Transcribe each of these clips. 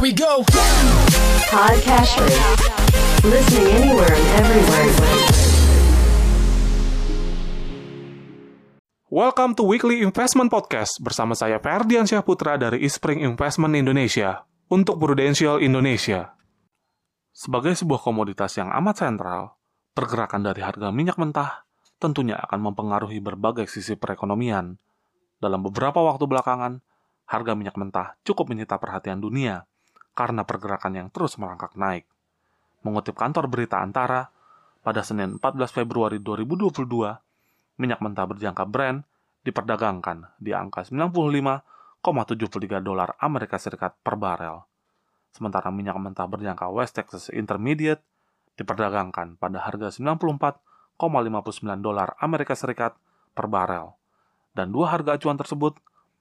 Here we go. Podcasters. Listening anywhere and everywhere. Welcome to Weekly Investment Podcast bersama saya Ferdian Syahputra dari Ispring Investment Indonesia untuk Prudential Indonesia. Sebagai sebuah komoditas yang amat sentral, pergerakan dari harga minyak mentah tentunya akan mempengaruhi berbagai sisi perekonomian. Dalam beberapa waktu belakangan, harga minyak mentah cukup menyita perhatian dunia karena pergerakan yang terus merangkak naik. Mengutip kantor berita Antara, pada Senin 14 Februari 2022, minyak mentah berjangka Brent diperdagangkan di angka 95,73 dolar Amerika Serikat per barel. Sementara minyak mentah berjangka West Texas Intermediate diperdagangkan pada harga 94,59 dolar Amerika Serikat per barel. Dan dua harga acuan tersebut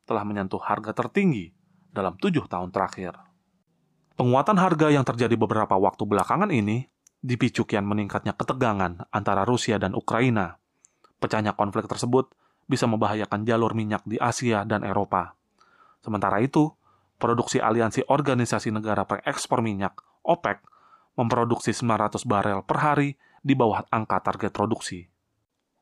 telah menyentuh harga tertinggi dalam tujuh tahun terakhir. Penguatan harga yang terjadi beberapa waktu belakangan ini dipicu kian meningkatnya ketegangan antara Rusia dan Ukraina. Pecahnya konflik tersebut bisa membahayakan jalur minyak di Asia dan Eropa. Sementara itu, produksi Aliansi Organisasi Negara Pengekspor Minyak, OPEC, memproduksi 900 barel per hari di bawah angka target produksi.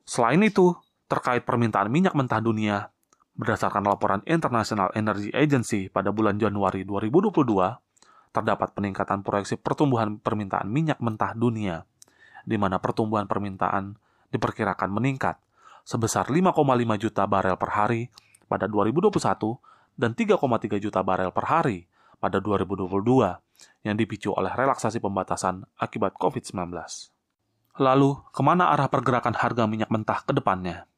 Selain itu, terkait permintaan minyak mentah dunia, Berdasarkan laporan International Energy Agency pada bulan Januari 2022, terdapat peningkatan proyeksi pertumbuhan permintaan minyak mentah dunia, di mana pertumbuhan permintaan diperkirakan meningkat sebesar 5,5 juta barel per hari pada 2021 dan 3,3 juta barel per hari pada 2022 yang dipicu oleh relaksasi pembatasan akibat COVID-19. Lalu, ke mana arah pergerakan harga minyak mentah ke depannya?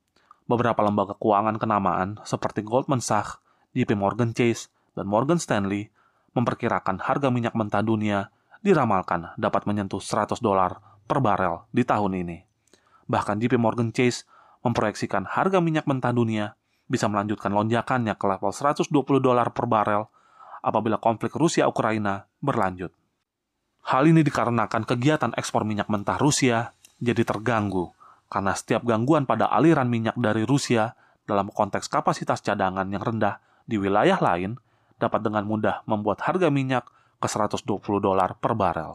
beberapa lembaga keuangan kenamaan seperti Goldman Sachs, JP Morgan Chase, dan Morgan Stanley memperkirakan harga minyak mentah dunia diramalkan dapat menyentuh 100 dolar per barel di tahun ini. Bahkan JP Morgan Chase memproyeksikan harga minyak mentah dunia bisa melanjutkan lonjakannya ke level 120 dolar per barel apabila konflik Rusia-Ukraina berlanjut. Hal ini dikarenakan kegiatan ekspor minyak mentah Rusia jadi terganggu karena setiap gangguan pada aliran minyak dari Rusia dalam konteks kapasitas cadangan yang rendah di wilayah lain dapat dengan mudah membuat harga minyak ke 120 dolar per barel.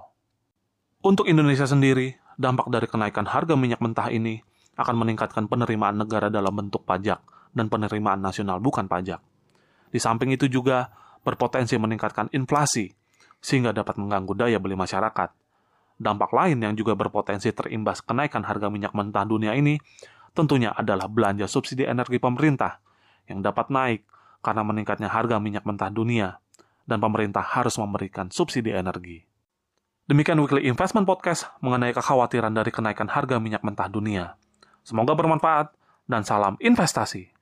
Untuk Indonesia sendiri, dampak dari kenaikan harga minyak mentah ini akan meningkatkan penerimaan negara dalam bentuk pajak dan penerimaan nasional bukan pajak. Di samping itu juga berpotensi meningkatkan inflasi sehingga dapat mengganggu daya beli masyarakat Dampak lain yang juga berpotensi terimbas kenaikan harga minyak mentah dunia ini tentunya adalah belanja subsidi energi pemerintah yang dapat naik karena meningkatnya harga minyak mentah dunia dan pemerintah harus memberikan subsidi energi. Demikian Weekly Investment Podcast mengenai kekhawatiran dari kenaikan harga minyak mentah dunia. Semoga bermanfaat dan salam investasi.